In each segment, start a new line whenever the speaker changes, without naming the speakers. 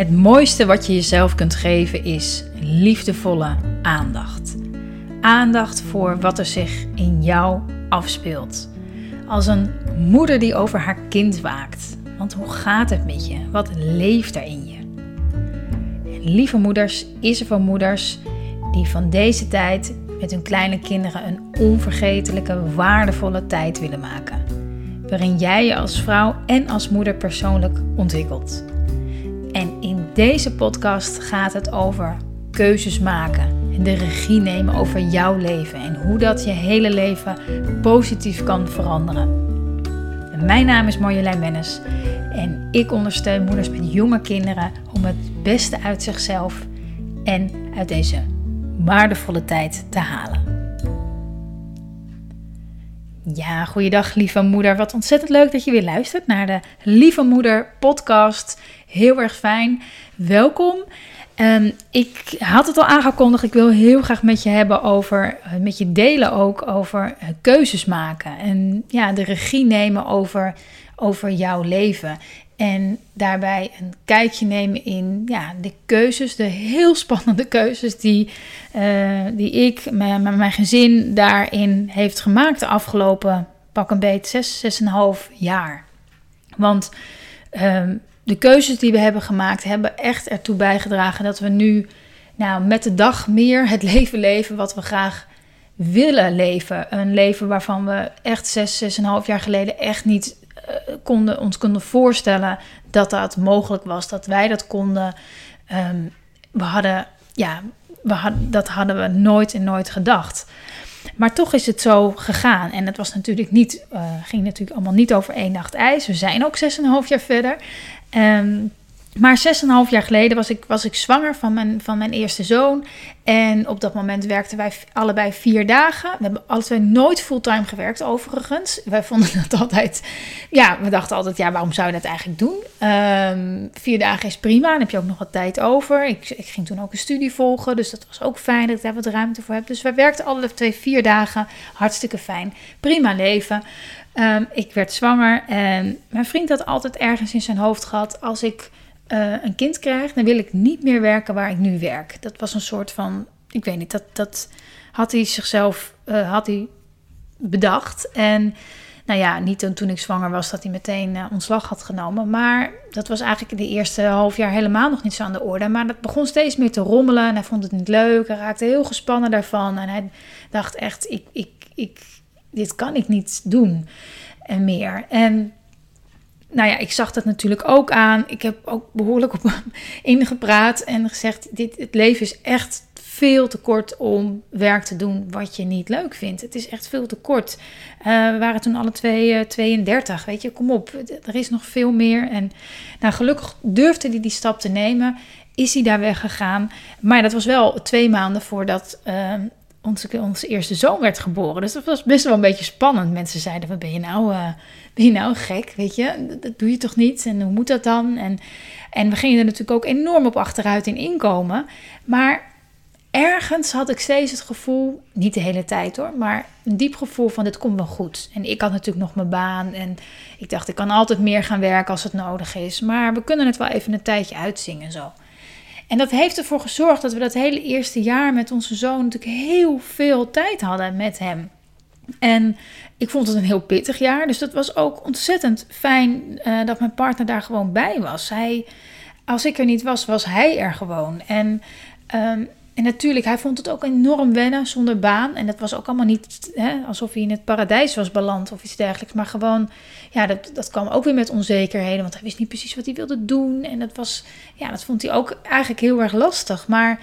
Het mooiste wat je jezelf kunt geven is liefdevolle aandacht. Aandacht voor wat er zich in jou afspeelt. Als een moeder die over haar kind waakt. Want hoe gaat het met je? Wat leeft er in je? Lieve Moeders is er voor moeders die van deze tijd met hun kleine kinderen een onvergetelijke, waardevolle tijd willen maken. Waarin jij je als vrouw en als moeder persoonlijk ontwikkelt. Deze podcast gaat het over keuzes maken en de regie nemen over jouw leven en hoe dat je hele leven positief kan veranderen. Mijn naam is Marjolein Mennis en ik ondersteun moeders met jonge kinderen om het beste uit zichzelf en uit deze waardevolle tijd te halen. Ja, goeiedag lieve moeder. Wat ontzettend leuk dat je weer luistert naar de Lieve Moeder podcast. Heel erg fijn. Welkom. Um, ik had het al aangekondigd. Ik wil heel graag met je hebben over, eh, met je delen ook over uh, keuzes maken. En ja, de regie nemen over, over jouw leven. En daarbij een kijkje nemen in ja, de keuzes, de heel spannende keuzes die, uh, die ik met mijn gezin daarin heeft gemaakt de afgelopen pak een beet zes, zes en een half jaar. Want um, de keuzes die we hebben gemaakt hebben echt ertoe bijgedragen dat we nu nou, met de dag meer het leven leven wat we graag willen leven. Een leven waarvan we echt zes, zes en een half jaar geleden echt niet konden, ons konden voorstellen dat dat mogelijk was. Dat wij dat konden. Um, we hadden, ja, we hadden, dat hadden we nooit en nooit gedacht. Maar toch is het zo gegaan. En het was natuurlijk niet, uh, ging natuurlijk allemaal niet over één nacht ijs. We zijn ook 6,5 jaar verder. Um, maar zes en een half jaar geleden was ik, was ik zwanger van mijn, van mijn eerste zoon. En op dat moment werkten wij allebei vier dagen. We hebben twee nooit fulltime gewerkt, overigens. Wij vonden dat altijd. Ja, we dachten altijd: ja, waarom zou je dat eigenlijk doen? Um, vier dagen is prima. Dan heb je ook nog wat tijd over. Ik, ik ging toen ook een studie volgen. Dus dat was ook fijn dat ik daar wat ruimte voor heb. Dus wij werkten alle twee vier dagen. Hartstikke fijn. Prima leven. Um, ik werd zwanger. En mijn vriend had altijd ergens in zijn hoofd gehad: als ik uh, een kind krijg, dan wil ik niet meer werken waar ik nu werk. Dat was een soort van, ik weet niet, dat, dat had hij zichzelf uh, had hij bedacht. En nou ja, niet toen, ik zwanger was dat hij meteen uh, ontslag had genomen. Maar dat was eigenlijk de eerste half jaar helemaal nog niet zo aan de orde. Maar dat begon steeds meer te rommelen en hij vond het niet leuk. Hij raakte heel gespannen daarvan. En hij dacht echt, ik, ik, ik, dit kan ik niet doen en meer. En nou ja, ik zag dat natuurlijk ook aan. Ik heb ook behoorlijk op hem ingepraat en gezegd: dit, het leven is echt veel te kort om werk te doen wat je niet leuk vindt. Het is echt veel te kort. Uh, we waren toen alle twee uh, 32, weet je, kom op, er is nog veel meer. En nou, gelukkig durfde hij die stap te nemen, is hij daar weggegaan. Maar dat was wel twee maanden voordat uh, onze, eerste zoon werd geboren. Dus dat was best wel een beetje spannend. Mensen zeiden, wat ben je nou, uh, ben je nou gek, weet je? Dat doe je toch niet? En hoe moet dat dan? En, en we gingen er natuurlijk ook enorm op achteruit in inkomen. Maar ergens had ik steeds het gevoel, niet de hele tijd hoor, maar een diep gevoel van dit komt wel goed. En ik had natuurlijk nog mijn baan en ik dacht, ik kan altijd meer gaan werken als het nodig is. Maar we kunnen het wel even een tijdje uitzingen zo. En dat heeft ervoor gezorgd dat we dat hele eerste jaar met onze zoon natuurlijk heel veel tijd hadden met hem. En ik vond het een heel pittig jaar. Dus dat was ook ontzettend fijn uh, dat mijn partner daar gewoon bij was. Hij, als ik er niet was, was hij er gewoon. En, um, en natuurlijk, hij vond het ook enorm wennen zonder baan. En dat was ook allemaal niet hè, alsof hij in het paradijs was beland of iets dergelijks. Maar gewoon, ja, dat, dat kwam ook weer met onzekerheden. Want hij wist niet precies wat hij wilde doen. En dat was, ja, dat vond hij ook eigenlijk heel erg lastig. Maar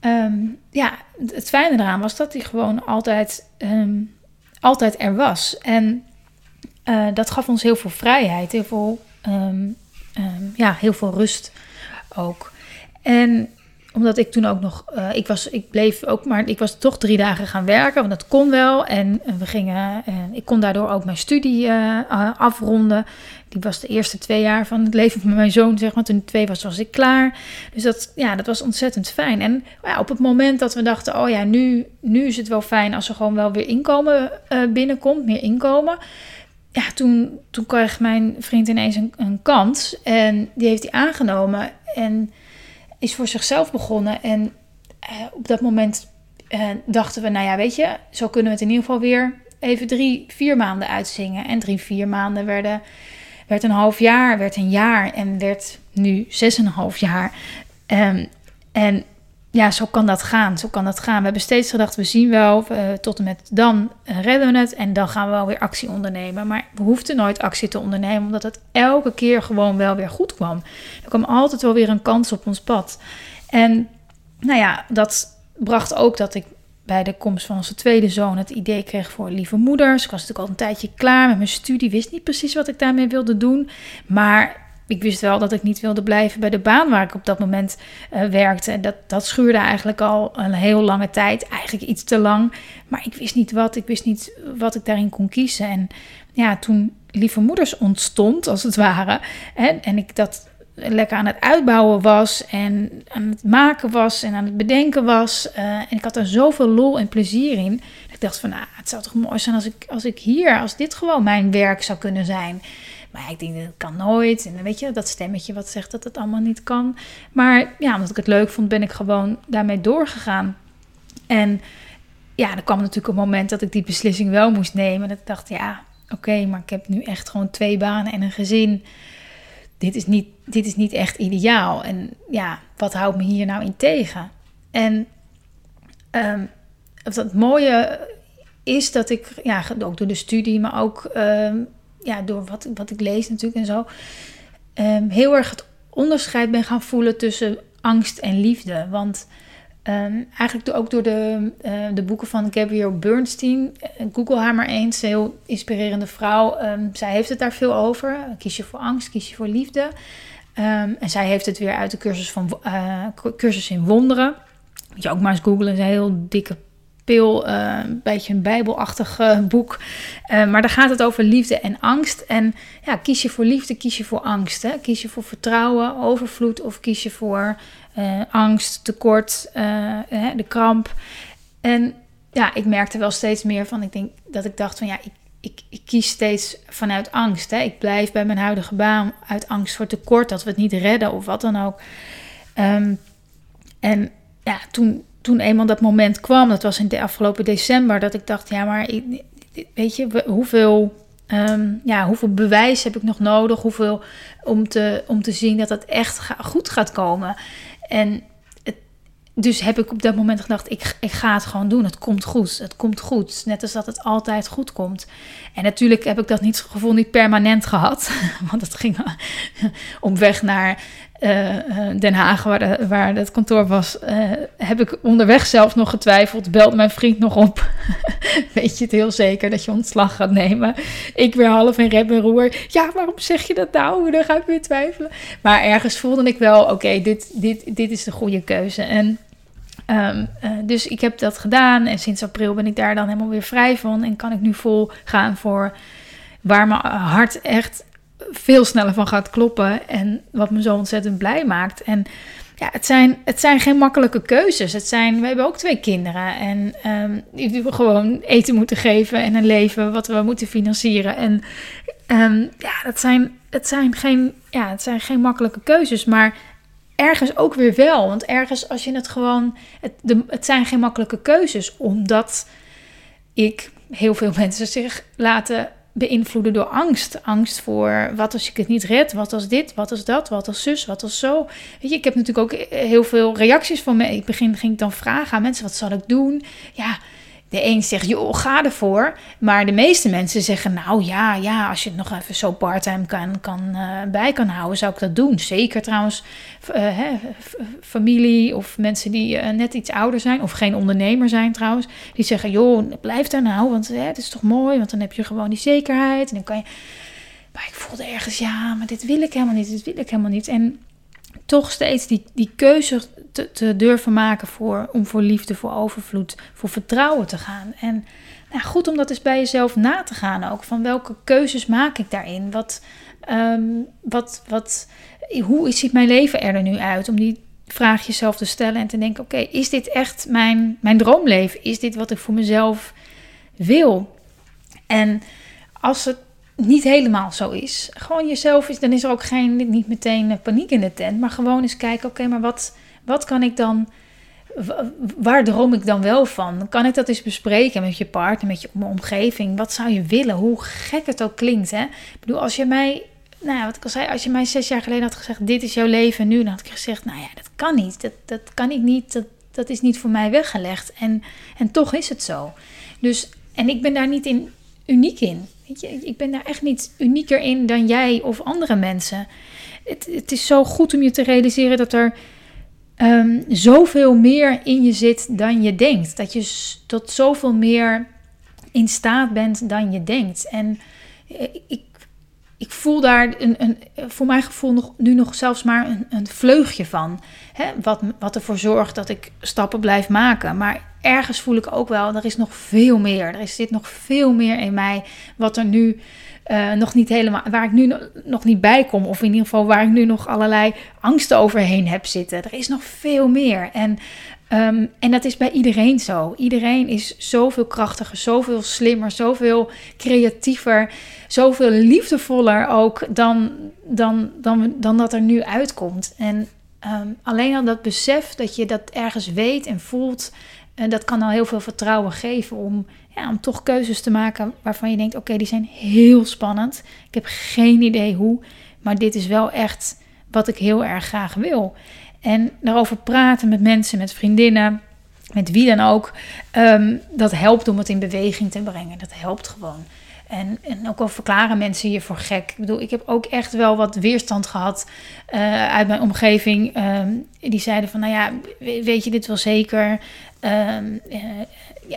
um, ja, het fijne eraan was dat hij gewoon altijd. Um, altijd er was. En uh, dat gaf ons heel veel vrijheid, heel veel, um, ja, heel veel rust ook. En omdat ik toen ook nog, uh, ik was, ik bleef ook maar, ik was toch drie dagen gaan werken, want dat kon wel. En we gingen, uh, ik kon daardoor ook mijn studie afronden. Die was de eerste twee jaar van het leven van mijn zoon, zeg maar. Toen hij twee was, was ik klaar. Dus dat, ja, dat was ontzettend fijn. En ja, op het moment dat we dachten, oh ja, nu, nu is het wel fijn als er gewoon wel weer inkomen binnenkomt, meer inkomen ja, toen, toen kreeg mijn vriend ineens een, een kans en die heeft hij aangenomen. en is voor zichzelf begonnen. En op dat moment dachten we, nou ja, weet je, zo kunnen we het in ieder geval weer even drie, vier maanden uitzingen. En drie, vier maanden werden, werd een half jaar, werd een jaar en werd nu zes en een half jaar. Um, en ja, zo kan dat gaan. Zo kan dat gaan. We hebben steeds gedacht, we zien wel, uh, tot en met dan uh, redden we het en dan gaan we wel weer actie ondernemen. Maar we hoefden nooit actie te ondernemen, omdat het elke keer gewoon wel weer goed kwam. Er kwam altijd wel weer een kans op ons pad. En nou ja, dat bracht ook dat ik bij de komst van onze tweede zoon het idee kreeg voor lieve moeders. Ik was natuurlijk al een tijdje klaar met mijn studie, wist niet precies wat ik daarmee wilde doen. Maar ik wist wel dat ik niet wilde blijven bij de baan waar ik op dat moment uh, werkte. En dat, dat schuurde eigenlijk al een heel lange tijd, eigenlijk iets te lang. Maar ik wist niet wat, ik wist niet wat ik daarin kon kiezen. En ja, toen Lieve Moeders ontstond, als het ware, hè, en ik dat lekker aan het uitbouwen was en aan het maken was en aan het bedenken was. Uh, en ik had er zoveel lol en plezier in. Dat ik dacht van, nou, het zou toch mooi zijn als ik, als ik hier, als dit gewoon mijn werk zou kunnen zijn. Maar ik denk, dat kan nooit. En weet je, dat stemmetje wat zegt dat het allemaal niet kan. Maar ja, omdat ik het leuk vond, ben ik gewoon daarmee doorgegaan. En ja, er kwam natuurlijk een moment dat ik die beslissing wel moest nemen. Dat ik dacht, ja, oké, maar ik heb nu echt gewoon twee banen en een gezin. Dit is, niet, dit is niet echt ideaal. En ja, wat houdt me hier nou in tegen? En um, het mooie is dat ik, ja, ook door de studie, maar ook ehm, ja, door wat, wat ik lees natuurlijk en zo, um, heel erg het onderscheid ben gaan voelen tussen angst en liefde. Want um, eigenlijk ook door de, uh, de boeken van Gabrielle Bernstein, uh, Google haar maar eens, een heel inspirerende vrouw. Um, zij heeft het daar veel over. Kies je voor angst, kies je voor liefde. en zij heeft het weer uit de cursus, van, uh, cursus in wonderen. Moet je ook maar eens googlen, een heel dikke pil, uh, een beetje een bijbelachtig uh, boek. Uh, maar daar gaat het over liefde en angst. En ja, kies je voor liefde, kies je voor angst. Hè? Kies je voor vertrouwen, overvloed of kies je voor angst, tekort, de kramp. En ja, ik merkte wel steeds meer van, ik denk dat ik dacht van ja, ik, ik, ik kies steeds vanuit angst. Hè? Ik blijf bij mijn huidige baan uit angst voor tekort, dat we het niet redden of wat dan ook. Um, en ja, toen toen eenmaal dat moment kwam, dat was in de afgelopen december, dat ik dacht, ja, maar weet je, hoeveel, um, ja, hoeveel bewijs heb ik nog nodig? Hoeveel om te, om te zien dat het echt goed gaat komen? En dus heb ik op dat moment gedacht, ik, ik ga het gewoon doen. Het komt goed. Het komt goed. Net als dat het altijd goed komt. En natuurlijk heb ik dat niet, gevoel niet permanent gehad. Want het ging op weg naar uh, Den Haag, waar, waar het kantoor was. Uh, heb ik onderweg zelf nog getwijfeld. Belt mijn vriend nog op. Weet je het heel zeker dat je ontslag gaat nemen? Ik weer half in rep en roer. Ja, waarom zeg je dat nou? Dan ga ik weer twijfelen. Maar ergens voelde ik wel, oké, dit, dit, dit is de goede keuze. En uh, dus ik heb dat gedaan en sinds april ben ik daar dan helemaal weer vrij van en kan ik nu vol gaan voor waar mijn hart echt veel sneller van gaat kloppen en wat me zo ontzettend blij maakt. En ja, het zijn, het zijn geen makkelijke keuzes. Het zijn, we hebben ook twee kinderen en um, die we gewoon eten moeten geven en een leven wat we moeten financieren. En um, ja, dat zijn, het, zijn geen, ja, het zijn geen makkelijke keuzes, maar ergens ook weer wel. Want ergens als je het gewoon. Het, de, het zijn geen makkelijke keuzes. Omdat ik heel veel mensen zich laten beïnvloeden door angst. Angst voor wat als ik het niet red, wat als dit, wat als dat, wat als zus, wat als zo. Weet je, ik heb natuurlijk ook heel veel reacties van me. Ik begin ging ik dan vragen aan mensen, wat zal ik doen? Ja, de een zegt, joh, ga ervoor. Maar de meeste mensen zeggen, nou ja, ja als je het nog even zo parttime kan, kan, uh, bij kan houden, zou ik dat doen. Zeker trouwens, uh, hè, familie of mensen die uh, net iets ouder zijn, of geen ondernemer zijn trouwens, die zeggen, joh, blijf daar nou, want het is toch mooi, want dan heb je gewoon die zekerheid. En dan kan je... Maar ik voelde ergens, ja, maar dit wil ik helemaal niet, dit wil ik helemaal niet. En toch steeds die, die keuze te, te, durven maken voor, om voor liefde, voor overvloed, voor vertrouwen te gaan. En nou, goed om dat eens bij jezelf na te gaan ook. Van welke keuzes maak ik daarin? Wat, um, wat, wat, hoe ziet mijn leven er, er nu uit? Om die vraag jezelf te stellen en te denken: oké, is dit echt mijn, mijn droomleven? Is dit wat ik voor mezelf wil? En als het niet helemaal zo is. Gewoon jezelf is, dan is er ook geen, niet meteen paniek in de tent, maar gewoon eens kijken, oké, maar wat, wat kan ik dan, waar droom ik dan wel van? Kan ik dat eens bespreken met je partner, met je omgeving? Wat zou je willen? Hoe gek het ook klinkt, hè? Ik bedoel, als je mij, nou ja, wat ik al zei, als je mij zes jaar geleden had gezegd, dit is jouw leven nu, dan had ik gezegd, nou ja, dat kan niet, dat, dat kan ik niet, dat, dat is niet voor mij weggelegd. En, en toch is het zo. Dus, en ik ben daar niet in uniek in. Weet je, ik ben daar echt niet unieker in dan jij of andere mensen. Het, het is zo goed om je te realiseren dat er um, zoveel meer in je zit dan je denkt. Dat je tot zoveel meer in staat bent dan je denkt. En eh, ik, ik voel daar een, een, voor mijn gevoel nog, nu nog zelfs maar een, een vleugje van. Hè? Wat, wat ervoor zorgt dat ik stappen blijf maken. Maar ergens voel ik ook wel, er is nog veel meer. Er zit nog veel meer in mij wat er nu uh, nog niet helemaal, waar ik nu nog niet bij kom. Of in ieder geval waar ik nu nog allerlei angsten overheen heb zitten. Er is nog veel meer. En, um, en dat is bij iedereen zo. Iedereen is zoveel krachtiger, zoveel slimmer, zoveel creatiever, zoveel liefdevoller ook dan, dan, dan, dan dat er nu uitkomt. En um, alleen al dat besef dat je dat ergens weet en voelt. En dat kan al heel veel vertrouwen geven om, om toch keuzes te maken waarvan je denkt: oké, die zijn heel spannend. Ik heb geen idee hoe, maar dit is wel echt wat ik heel erg graag wil. En daarover praten met mensen, met vriendinnen, met wie dan ook, um, dat helpt om het in beweging te brengen. Dat helpt gewoon. En, en ook al verklaren mensen je voor gek. Ik bedoel, ik heb ook echt wel wat weerstand gehad uh, uit mijn omgeving. Um, die zeiden van, nou ja, weet je dit wel zeker? Um, uh,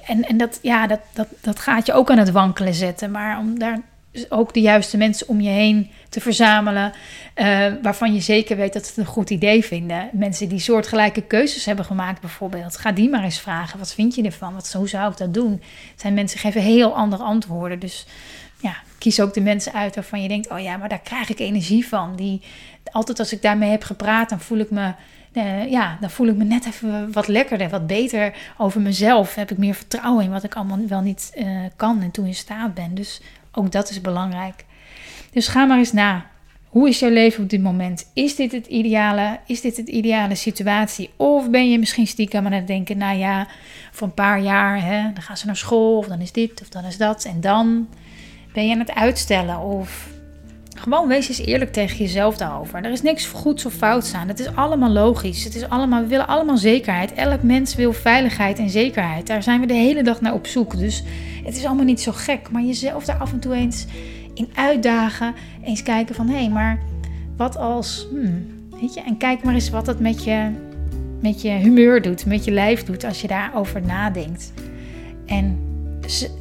en en dat, ja, dat, dat, dat gaat je ook aan het wankelen zetten. Maar om daar ook de juiste mensen om je heen te verzamelen. Uh, waarvan je zeker weet dat ze het een goed idee vinden. Mensen die soortgelijke keuzes hebben gemaakt, bijvoorbeeld. Ga die maar eens vragen. Wat vind je ervan? Wat, hoe zou ik dat doen? Zijn mensen geven heel andere antwoorden. Dus ja, kies ook de mensen uit waarvan je denkt: oh ja, maar daar krijg ik energie van. Die, altijd als ik daarmee heb gepraat, dan voel ik me. Uh, ja, dan voel ik me net even wat lekkerder, wat beter over mezelf. Heb ik meer vertrouwen in wat ik allemaal wel niet uh, kan en toe in staat ben. Dus ook dat is belangrijk. Dus ga maar eens na. Hoe is jouw leven op dit moment? Is dit het ideale? Is dit het ideale situatie? Of ben je misschien stiekem aan het denken, nou ja, voor een paar jaar, hè, dan gaan ze naar school, of dan is dit, of dan is dat. En dan ben je aan het uitstellen. Of gewoon wees eens eerlijk tegen jezelf daarover. Er is niks goeds of fouts aan. Het is allemaal logisch. Het is allemaal, we willen allemaal zekerheid. Elk mens wil veiligheid en zekerheid. Daar zijn we de hele dag naar op zoek. Dus het is allemaal niet zo gek. Maar jezelf daar af en toe eens in uitdagen. Eens kijken van, hé, hey, maar wat als... Hmm, weet je, en kijk maar eens wat het met je, met je humeur doet, met je lijf doet als je daarover nadenkt. En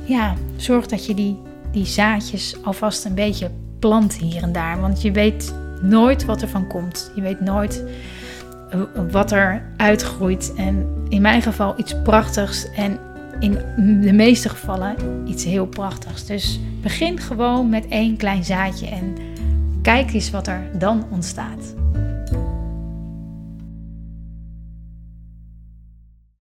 ja, zorg dat je die, die zaadjes alvast een beetje plant hier en daar. Want je weet nooit wat er van komt. Je weet nooit wat er uitgroeit. En in mijn geval iets prachtigs. En in de meeste gevallen iets heel prachtigs. Dus begin gewoon met één klein zaadje en kijk eens wat er dan ontstaat.